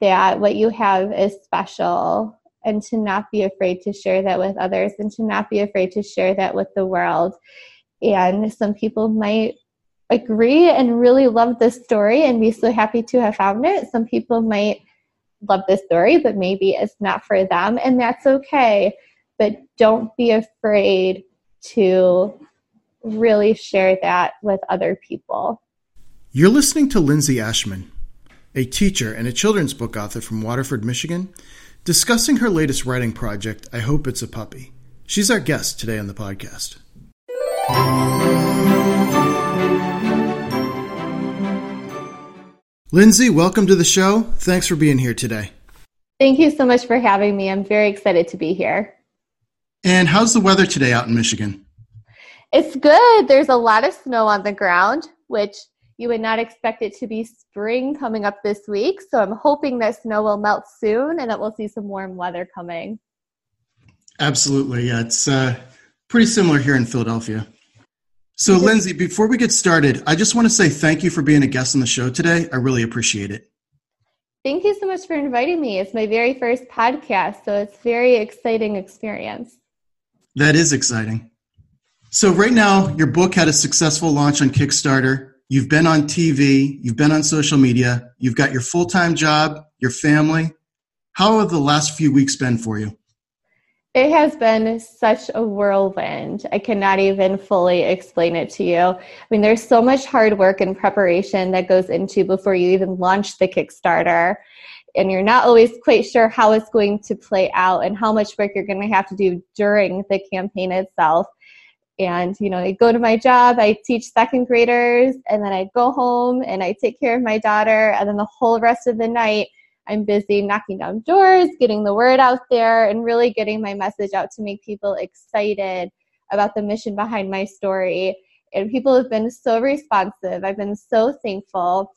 that what you have is special and to not be afraid to share that with others and to not be afraid to share that with the world. And some people might agree and really love this story and be so happy to have found it. Some people might love this story, but maybe it's not for them, and that's okay. But don't be afraid to really share that with other people. You're listening to Lindsay Ashman, a teacher and a children's book author from Waterford, Michigan, discussing her latest writing project, I Hope It's a Puppy. She's our guest today on the podcast. Lindsay, welcome to the show. Thanks for being here today. Thank you so much for having me. I'm very excited to be here. And how's the weather today out in Michigan? It's good. There's a lot of snow on the ground, which you would not expect it to be spring coming up this week. So I'm hoping that snow will melt soon and that we'll see some warm weather coming. Absolutely. Yeah, it's uh, pretty similar here in Philadelphia. So, Lindsay, before we get started, I just want to say thank you for being a guest on the show today. I really appreciate it. Thank you so much for inviting me. It's my very first podcast, so it's very exciting experience. That is exciting. So, right now, your book had a successful launch on Kickstarter. You've been on TV, you've been on social media, you've got your full time job, your family. How have the last few weeks been for you? It has been such a whirlwind. I cannot even fully explain it to you. I mean, there's so much hard work and preparation that goes into before you even launch the Kickstarter. And you're not always quite sure how it's going to play out and how much work you're going to have to do during the campaign itself. And, you know, I go to my job, I teach second graders, and then I go home and I take care of my daughter. And then the whole rest of the night, I'm busy knocking down doors, getting the word out there, and really getting my message out to make people excited about the mission behind my story. And people have been so responsive. I've been so thankful.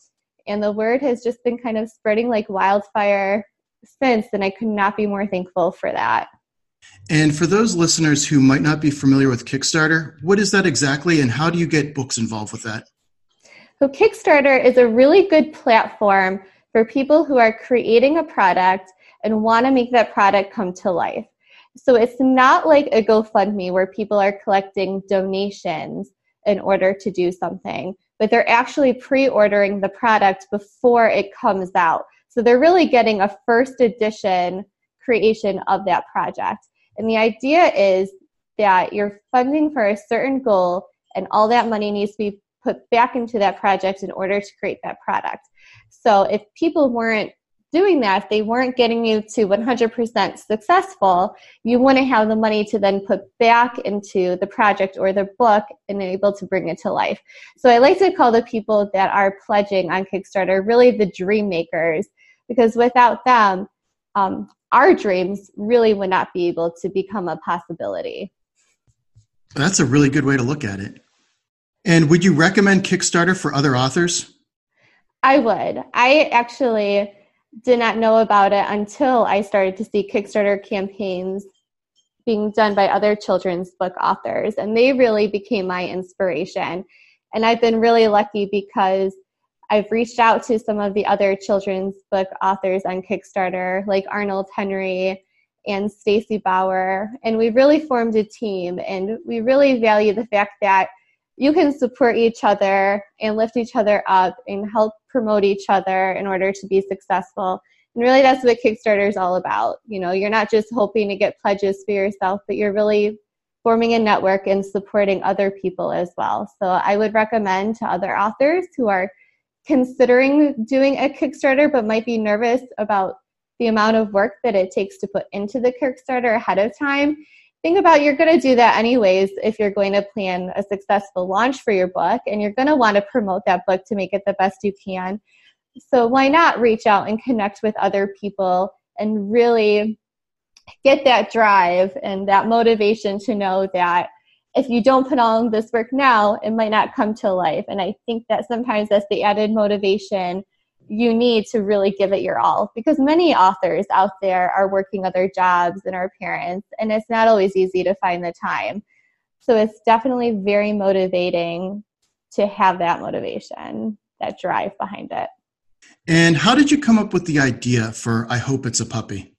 And the word has just been kind of spreading like wildfire since, and I could not be more thankful for that. And for those listeners who might not be familiar with Kickstarter, what is that exactly, and how do you get books involved with that? So, Kickstarter is a really good platform for people who are creating a product and want to make that product come to life. So it's not like a GoFundMe where people are collecting donations in order to do something, but they're actually pre ordering the product before it comes out. So they're really getting a first edition creation of that project. And the idea is that you're funding for a certain goal, and all that money needs to be put back into that project in order to create that product. So if people weren't doing that, if they weren't getting you to 100% successful, you wouldn't have the money to then put back into the project or the book and able to bring it to life. So I like to call the people that are pledging on Kickstarter really the dream makers because without them, um, our dreams really would not be able to become a possibility. That's a really good way to look at it. And would you recommend Kickstarter for other authors? I would. I actually did not know about it until I started to see Kickstarter campaigns being done by other children's book authors, and they really became my inspiration. And I've been really lucky because I've reached out to some of the other children's book authors on Kickstarter, like Arnold Henry and Stacy Bauer, and we've really formed a team. And we really value the fact that you can support each other and lift each other up and help promote each other in order to be successful. And really, that's what Kickstarter is all about. You know, you're not just hoping to get pledges for yourself, but you're really forming a network and supporting other people as well. So I would recommend to other authors who are considering doing a Kickstarter but might be nervous about the amount of work that it takes to put into the Kickstarter ahead of time think about you're going to do that anyways if you're going to plan a successful launch for your book and you're going to want to promote that book to make it the best you can. So why not reach out and connect with other people and really get that drive and that motivation to know that if you don't put on this work now, it might not come to life. And I think that sometimes that's the added motivation you need to really give it your all because many authors out there are working other jobs and are parents, and it's not always easy to find the time. So it's definitely very motivating to have that motivation, that drive behind it. And how did you come up with the idea for I Hope It's a Puppy?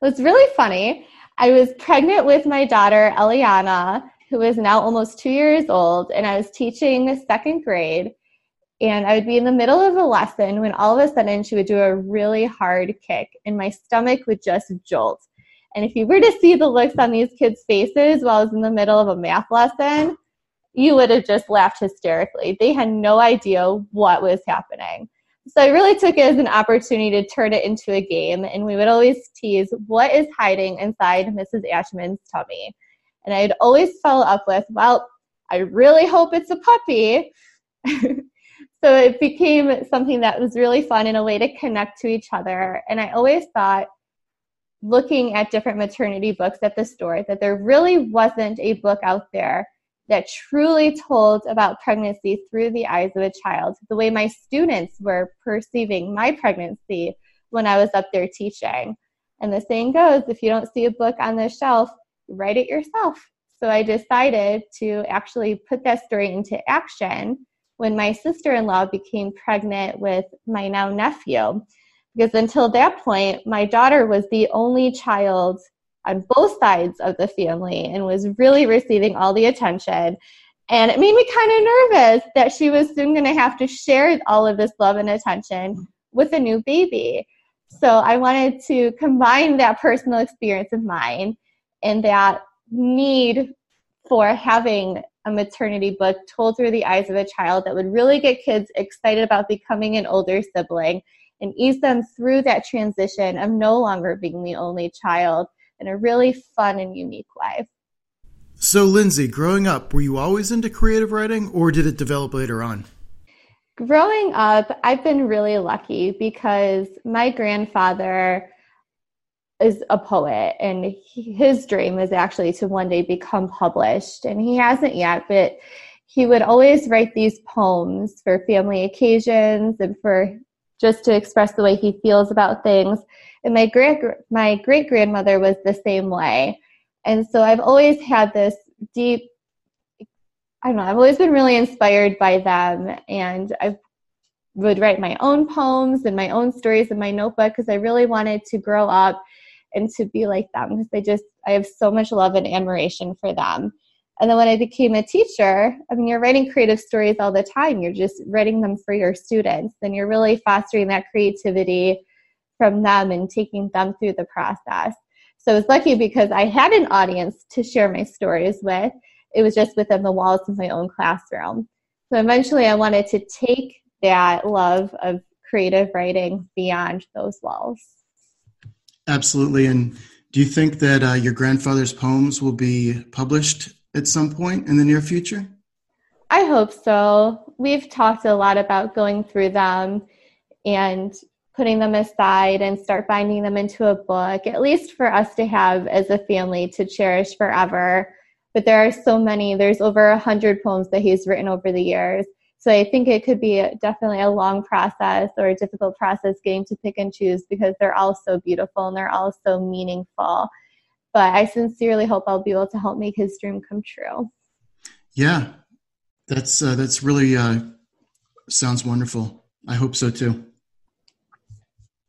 Well, it's really funny. I was pregnant with my daughter, Eliana, who is now almost two years old, and I was teaching second grade. And I would be in the middle of a lesson when all of a sudden she would do a really hard kick, and my stomach would just jolt. And if you were to see the looks on these kids' faces while I was in the middle of a math lesson, you would have just laughed hysterically. They had no idea what was happening. So I really took it as an opportunity to turn it into a game. And we would always tease, what is hiding inside Mrs. Ashman's tummy? And I'd always follow up with, well, I really hope it's a puppy. so it became something that was really fun and a way to connect to each other. And I always thought, looking at different maternity books at the store, that there really wasn't a book out there that truly told about pregnancy through the eyes of a child, the way my students were perceiving my pregnancy when I was up there teaching. And the saying goes if you don't see a book on the shelf, write it yourself. So I decided to actually put that story into action when my sister in law became pregnant with my now nephew. Because until that point, my daughter was the only child on both sides of the family and was really receiving all the attention. And it made me kind of nervous that she was soon going to have to share all of this love and attention with a new baby. So I wanted to combine that personal experience of mine and that need for having a maternity book told through the eyes of a child that would really get kids excited about becoming an older sibling and ease them through that transition of no longer being the only child in a really fun and unique way. So, Lindsay, growing up, were you always into creative writing or did it develop later on? Growing up, I've been really lucky because my grandfather is a poet and he, his dream is actually to one day become published and he hasn't yet but he would always write these poems for family occasions and for just to express the way he feels about things and my great my great grandmother was the same way. And so I've always had this deep I don't know, I've always been really inspired by them and I would write my own poems and my own stories in my notebook because I really wanted to grow up and to be like them because I just I have so much love and admiration for them. And then when I became a teacher, I mean, you're writing creative stories all the time. You're just writing them for your students, and you're really fostering that creativity from them and taking them through the process. So I was lucky because I had an audience to share my stories with. It was just within the walls of my own classroom. So eventually I wanted to take that love of creative writing beyond those walls. Absolutely. And do you think that uh, your grandfather's poems will be published at some point in the near future? I hope so. We've talked a lot about going through them and putting them aside and start binding them into a book, at least for us to have as a family to cherish forever. But there are so many, there's over a hundred poems that he's written over the years. So I think it could be definitely a long process or a difficult process getting to pick and choose because they're all so beautiful and they're all so meaningful. But I sincerely hope I'll be able to help make his dream come true. Yeah, that's uh, that's really uh, sounds wonderful. I hope so too.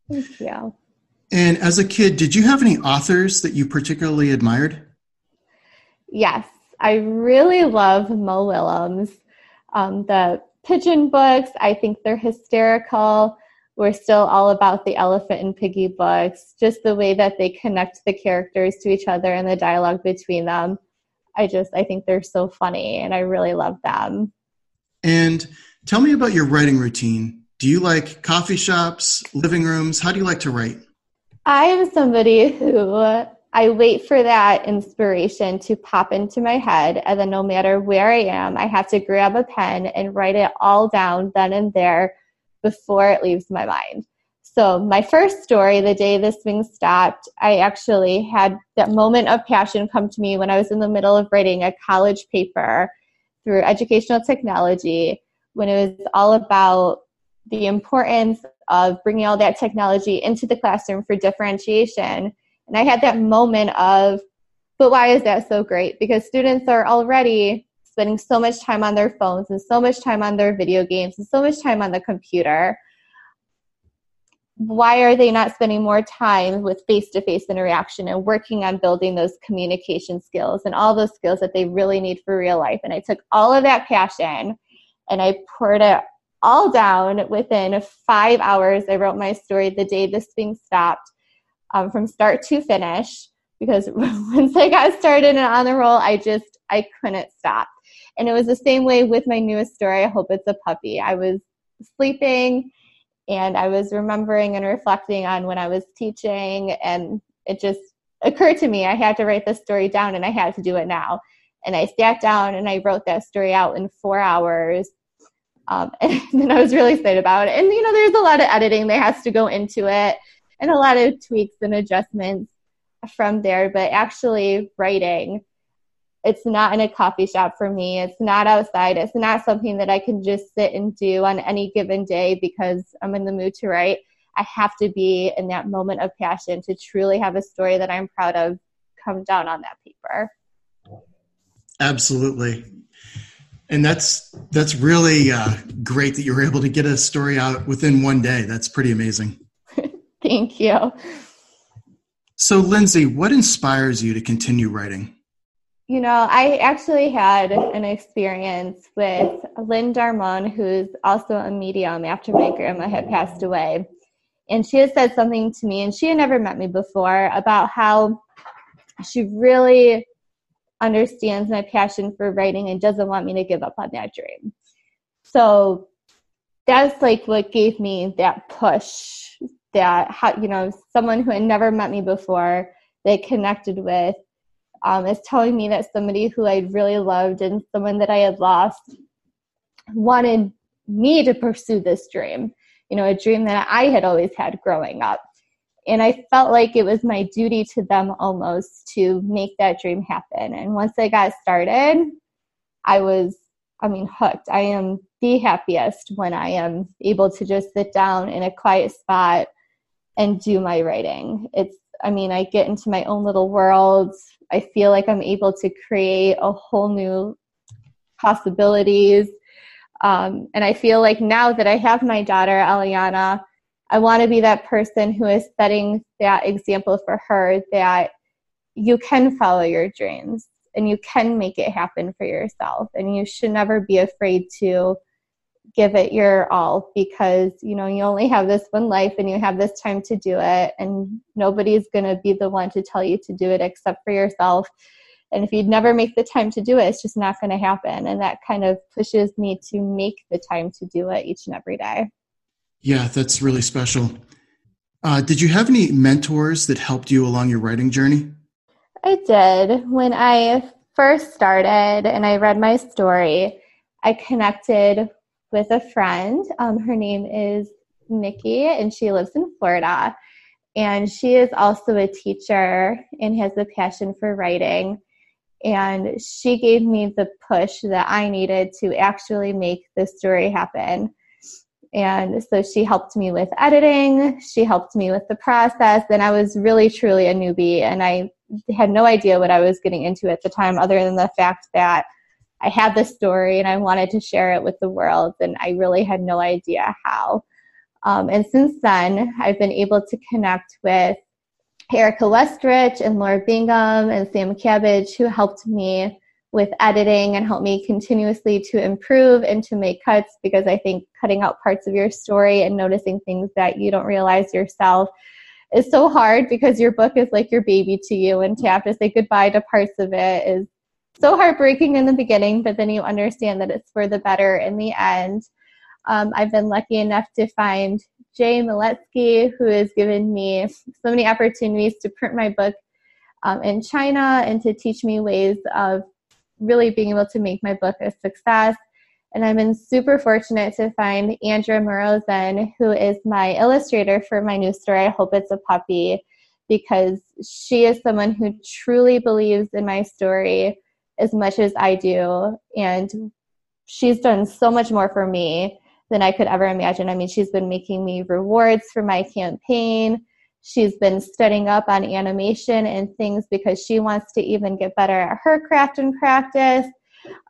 Thank you. And as a kid, did you have any authors that you particularly admired? Yes, I really love Mo Willems. Um, the pigeon books, I think they're hysterical. We're still all about the elephant and Piggie books, just the way that they connect the characters to each other and the dialogue between them. I just, I think they're so funny and I really love them. And tell me about your writing routine. Do you like coffee shops, living rooms? How do you like to write? I am somebody who I wait for that inspiration to pop into my head, and then no matter where I am, I have to grab a pen and write it all down then and there before it leaves my mind. So, my first story, The Day the Swing Stopped, I actually had that moment of passion come to me when I was in the middle of writing a college paper through educational technology when it was all about the importance of bringing all that technology into the classroom for differentiation. And I had that moment of, but why is that so great? Because students are already spending so much time on their phones and so much time on their video games and so much time on the computer. why are they not spending more time with face-to-face interaction and working on building those communication skills and all those skills that they really need for real life and i took all of that passion and i poured it all down within five hours i wrote my story the day the swing stopped um, from start to finish because once i got started and on the roll i just i couldn't stop and it was the same way with my newest story i hope it's a puppy i was sleeping and I was remembering and reflecting on when I was teaching, and it just occurred to me I had to write this story down and I had to do it now. And I sat down and I wrote that story out in four hours. Um, and then I was really excited about it. And, you know, there's a lot of editing that has to go into it and a lot of tweaks and adjustments from there. But actually, writing it's not in a coffee shop for me. It's not outside. It's not something that I can just sit and do on any given day because I'm in the mood to write. I have to be in that moment of passion to truly have a story that I'm proud of come down on that paper. Absolutely. And that's that's really uh, great that you were able to get a story out within one day. That's pretty amazing. Thank you. So, Lindsay, what inspires you to continue writing? You know, I actually had an experience with Lynn Darmon, who's also a medium after my grandma had passed away. And she had said something to me, and she had never met me before, about how she really understands my passion for writing and doesn't want me to give up on that dream. So that's like what gave me that push that, you know, someone who had never met me before, they connected with um, is telling me that somebody who I really loved and someone that I had lost wanted me to pursue this dream, you know, a dream that I had always had growing up. And I felt like it was my duty to them almost to make that dream happen. And once I got started, I was, I mean, hooked. I am the happiest when I am able to just sit down in a quiet spot and do my writing. It's, I mean, I get into my own little world. I feel like I'm able to create a whole new possibilities. Um, and I feel like now that I have my daughter, Eliana, I want to be that person who is setting that example for her that you can follow your dreams and you can make it happen for yourself. And you should never be afraid to give it your all because you know you only have this one life and you have this time to do it and nobody's going to be the one to tell you to do it except for yourself. And if you never make the time to do it it's just not going to happen. And that kind of pushes me to make the time to do it each and every day. Yeah that's really special. Uh, did you have any mentors that helped you along your writing journey? I did. When i first started and i read my story i connected with a friend. Um, her name is Nikki, and she lives in Florida. And she is also a teacher and has a passion for writing. And she gave me the push that I needed to actually make the story happen. And so she helped me with editing, she helped me with the process, and I was really truly a newbie. And I had no idea what I was getting into at the time, other than the fact that I had this story and I wanted to share it with the world, and I really had no idea how. Um, and since then, I've been able to connect with Erica Westrich and Laura Bingham and Sam Cabbage, who helped me with editing and helped me continuously to improve and to make cuts because I think cutting out parts of your story and noticing things that you don't realize yourself is so hard because your book is like your baby to you and to have to say goodbye to parts of it is so heartbreaking in the beginning, but then you understand that it's for the better in the end. Um, I've been lucky enough to find Jay Miletsky, who has given me so many opportunities to print my book um, in China and to teach me ways of really being able to make my book a success. And I've been super fortunate to find Andrea Morozen, who is my illustrator for my new story, I Hope It's a Puppy, because she is someone who truly believes in my story as much as I do. And she's done so much more for me than I could ever imagine. I mean, she's been making me rewards for my campaign. She's been studying up on animation and things because she wants to even get better at her craft and practice.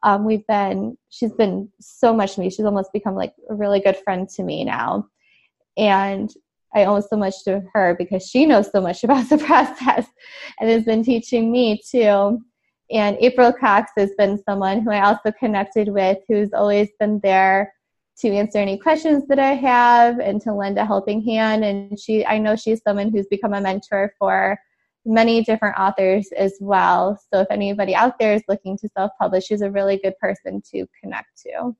Um, we've been, she's been so much to me. She's almost become like a really good friend to me now. And I owe so much to her because she knows so much about the process and has been teaching me too. And April Cox has been someone who I also connected with who's always been there to answer any questions that I have and to lend a helping hand. And she, I know she's someone who's become a mentor for many different authors as well. So if anybody out there is looking to self publish, she's a really good person to connect to.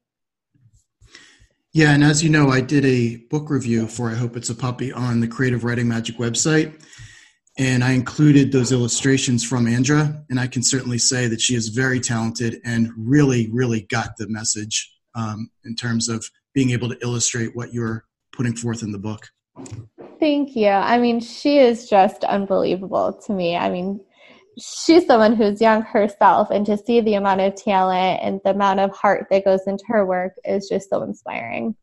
Yeah, and as you know, I did a book review for I Hope It's a Puppy on the Creative Writing Magic website. And I included those illustrations from Andra, and I can certainly say that she is very talented and really, really got the message um, in terms of being able to illustrate what you're putting forth in the book. Thank you. I mean, she is just unbelievable to me. I mean, she's someone who's young herself, and to see the amount of talent and the amount of heart that goes into her work is just so inspiring.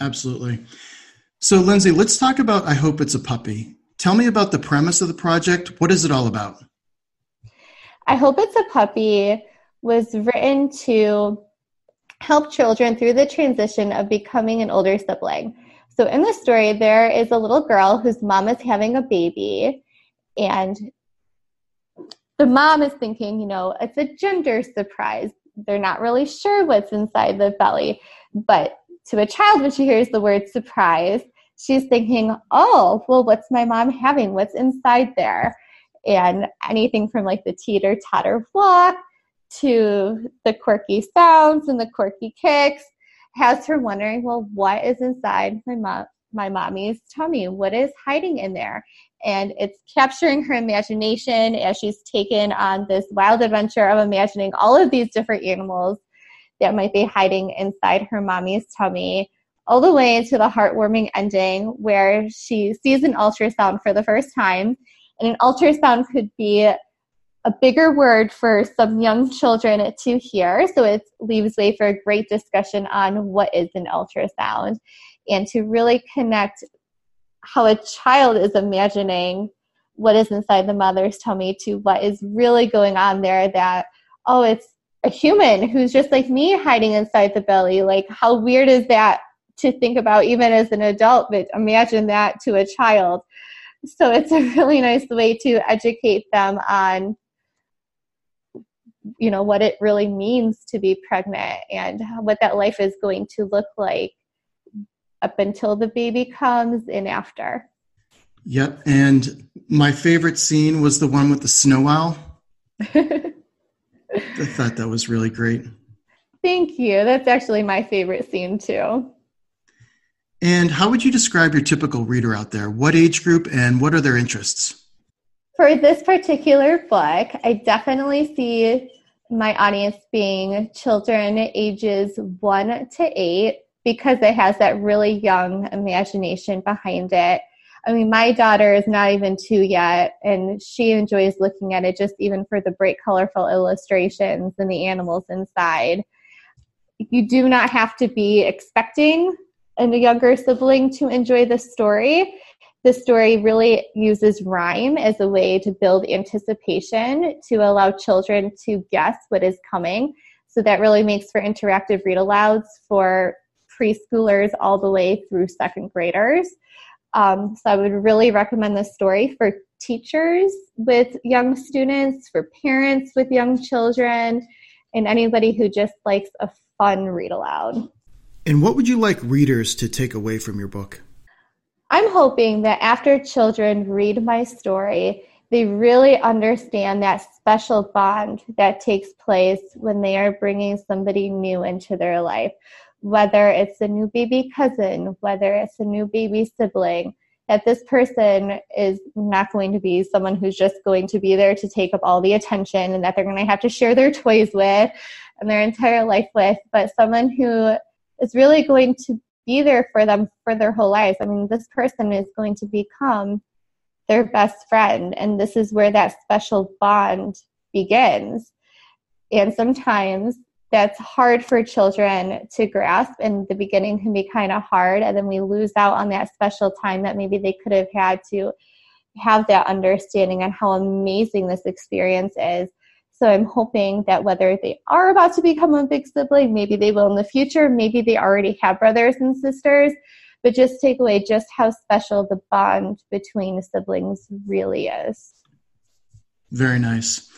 Absolutely. So, Lindsay, let's talk about I Hope It's a Puppy. Tell me about the premise of the project. What is it all about? I Hope It's a Puppy was written to help children through the transition of becoming an older sibling. So in the story, there is a little girl whose mom is having a baby, and the mom is thinking, you know, it's a gender surprise. They're not really sure what's inside the belly. But to a child, when she hears the word surprise, she's thinking, oh, well, what's my mom having? What's inside there? And anything from like the teeter totter walk to the quirky sounds and the quirky kicks has her wondering, well, what is inside my mom my mommy's tummy? What is hiding in there? And it's capturing her imagination as she's taken on this wild adventure of imagining all of these different animals that might be hiding inside her mommy's tummy, all the way to the heartwarming ending where she sees an ultrasound for the first time. And an ultrasound could be a bigger word for some young children to hear. So it leaves way for a great discussion on what is an ultrasound and to really connect how a child is imagining what is inside the mother's tummy to what is really going on there that, oh, it's a human who's just like me hiding inside the belly. Like, how weird is that to think about even as an adult, but imagine that to a child. So it's a really nice way to educate them on you know what it really means to be pregnant and what that life is going to look like up until the baby comes and after. Yep and my favorite scene was the one with the snow owl. I thought that was really great. Thank you. That's actually my favorite scene too and how would you describe your typical reader out there what age group and what are their interests for this particular book, I definitely see my audience being children ages one to eight because it has that really young imagination behind it. I mean, my daughter is not even two yet, and she enjoys looking at it just even for the bright, colorful illustrations and the animals inside. You do not have to be expecting a younger sibling to enjoy the story the story really uses rhyme as a way to build anticipation to allow children to guess what is coming. So that really makes for interactive read alouds for preschoolers all the way through second graders. Um, so I would really recommend this story for teachers with young students, for parents with young children, and anybody who just likes a fun read aloud. And what would you like readers to take away from your book? I'm hoping that after children read my story, they really understand that special bond that takes place when they are bringing somebody new into their life, whether it's a new baby cousin, whether it's a new baby sibling, that this person is not going to be someone who's just going to be there to take up all the attention and that they're going to have to share their toys with and their entire life with, but someone who is really going to be there for them for their whole lives. I mean, this person is going to become their best friend, and this is where that special bond begins. And sometimes that's hard for children to grasp, and the beginning can be kind of hard, and then we lose out on that special time that maybe they could have had to have that understanding on how amazing this experience is so I'm hoping that whether they are about to become a big sibling, maybe they will in the future, maybe they already have brothers and sisters, but just take away just how special the bond between siblings really is. Very nice.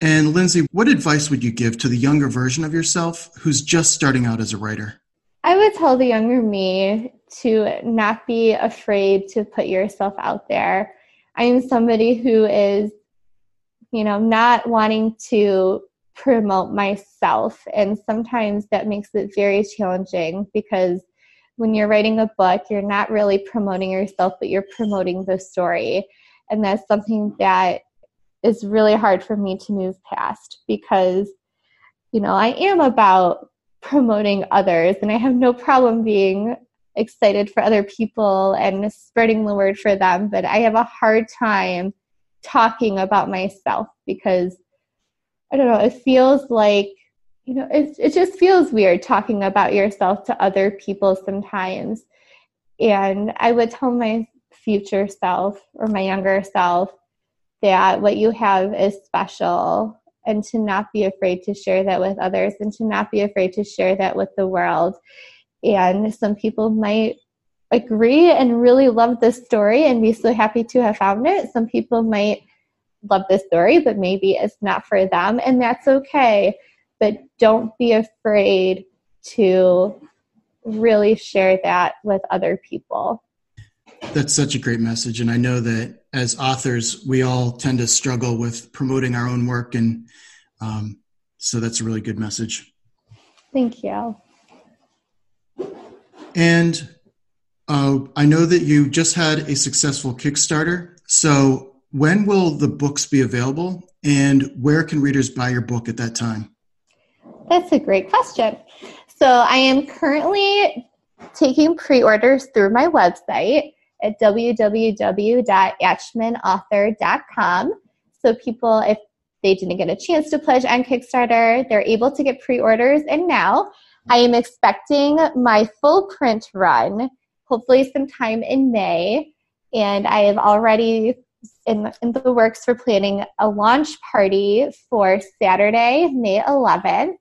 And Lindsay, what advice would you give to the younger version of yourself who's just starting out as a writer? I would tell the younger me to not be afraid to put yourself out there. I am somebody who is, you know, not wanting to promote myself. And sometimes that makes it very challenging because when you're writing a book, you're not really promoting yourself, but you're promoting the story. And that's something that is really hard for me to move past because, you know, I am about promoting others and I have no problem being excited for other people and spreading the word for them, but I have a hard time talking about myself because I don't know, it feels like, you know, it, it just feels weird talking about yourself to other people sometimes. And I would tell my future self or my younger self that what you have is special and to not be afraid to share that with others and to not be afraid to share that with the world and some people might agree and really love this story and be so happy to have found it. Some people might love this story, but maybe it's not for them, and that's okay. But don't be afraid to really share that with other people. That's such a great message. And I know that as authors, we all tend to struggle with promoting our own work. And um, so that's a really good message. Thank you. And uh, I know that you just had a successful Kickstarter. So when will the books be available and where can readers buy your book at that time? That's a great question. So I am currently taking pre orders through my website at www.ashmanauthor.com. So people, if they didn't get a chance to pledge on Kickstarter, they're able to get pre orders. And now I am expecting my full print run, hopefully sometime in May. And I have already in, in the works for planning a launch party for Saturday, May 11th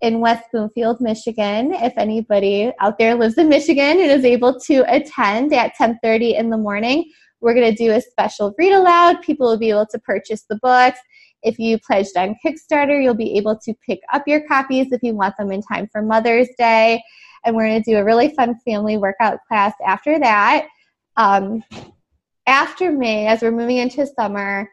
in West Bloomfield, Michigan. If anybody out there lives in Michigan and is able to attend at 10:30 in the morning, we're going to do a special read aloud. People will be able to purchase the books. If you pledged on Kickstarter, you'll be able to pick up your copies if you want them in time for Mother's Day. And we're going to do a really fun family workout class after that. Um, after May, as we're moving into summer,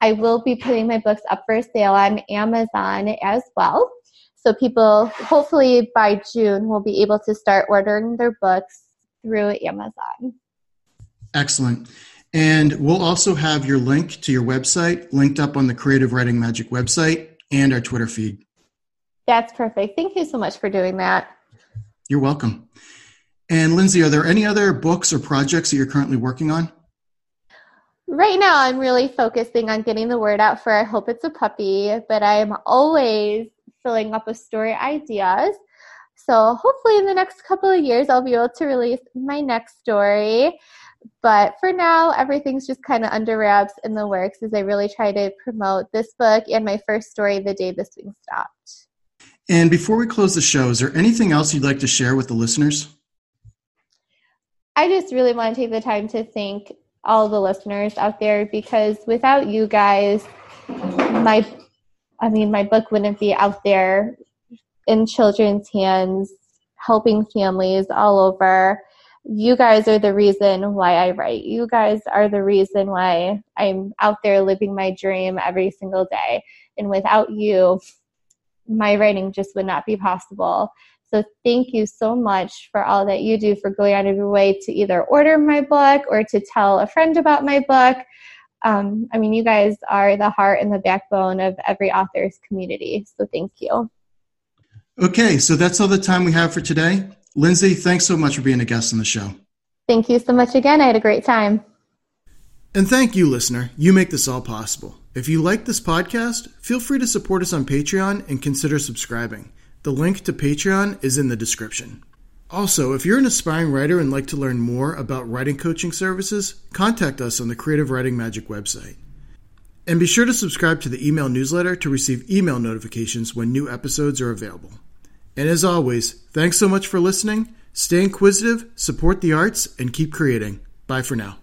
I will be putting my books up for sale on Amazon as well. So people, hopefully by June, will be able to start ordering their books through Amazon. Excellent. And we'll also have your link to your website linked up on the Creative Writing Magic website and our Twitter feed. That's perfect. Thank you so much for doing that. You're welcome. And Lindsay, are there any other books or projects that you're currently working on? Right now, I'm really focusing on getting the word out for I Hope It's a Puppy, but I'm always filling up with story ideas. So hopefully, in the next couple of years, I'll be able to release my next story. But for now, everything's just kind of under wraps in the works as I really try to promote this book and my first story, The Day the Swing Stopped. And before we close the show, is there anything else you'd like to share with the listeners? I just really want to take the time to thank all the listeners out there because without you guys, my I mean, my book wouldn't be out there in children's hands, helping families all over you guys are the reason why I write. You guys are the reason why I'm out there living my dream every single day. And without you, my writing just would not be possible. So thank you so much for all that you do for going out of your way to either order my book or to tell a friend about my book. Um, I mean, you guys are the heart and the backbone of every author's community. So thank you. Okay, so that's all the time we have for today. Lindsay, thanks so much for being a guest on the show. Thank you so much again. I had a great time. And thank you, listener. You make this all possible. If you like this podcast, feel free to support us on Patreon and consider subscribing. The link to Patreon is in the description. Also, if you're an aspiring writer and like to learn more about writing coaching services, contact us on the Creative Writing Magic website. And be sure to subscribe to the email newsletter to receive email notifications when new episodes are available. And as always, thanks so much for listening. Stay inquisitive, support the arts, and keep creating. Bye for now.